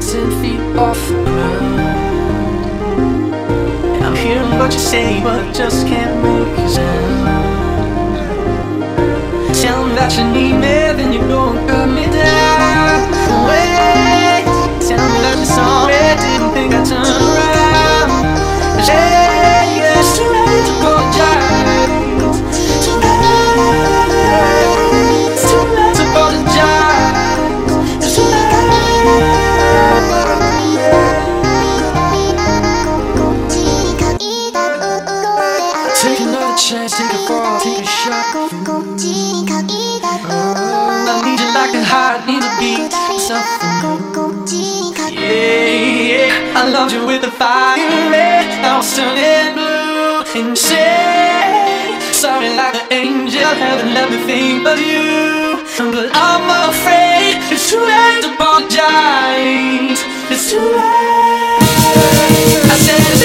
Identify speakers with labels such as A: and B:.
A: ten feet off the ground. And I'm hearing what you say, but just can't make a sound. Tell them that you need me, then you don't cut me down. Chance, take a fall, take a shot. I need you like a heart needs a beat. Something. Yeah, yeah. I loved you with the fire red. I was turning blue and say sorry like an angel. Heaven let me think of you, but I'm afraid it's too late to apologize. It's too late. I said.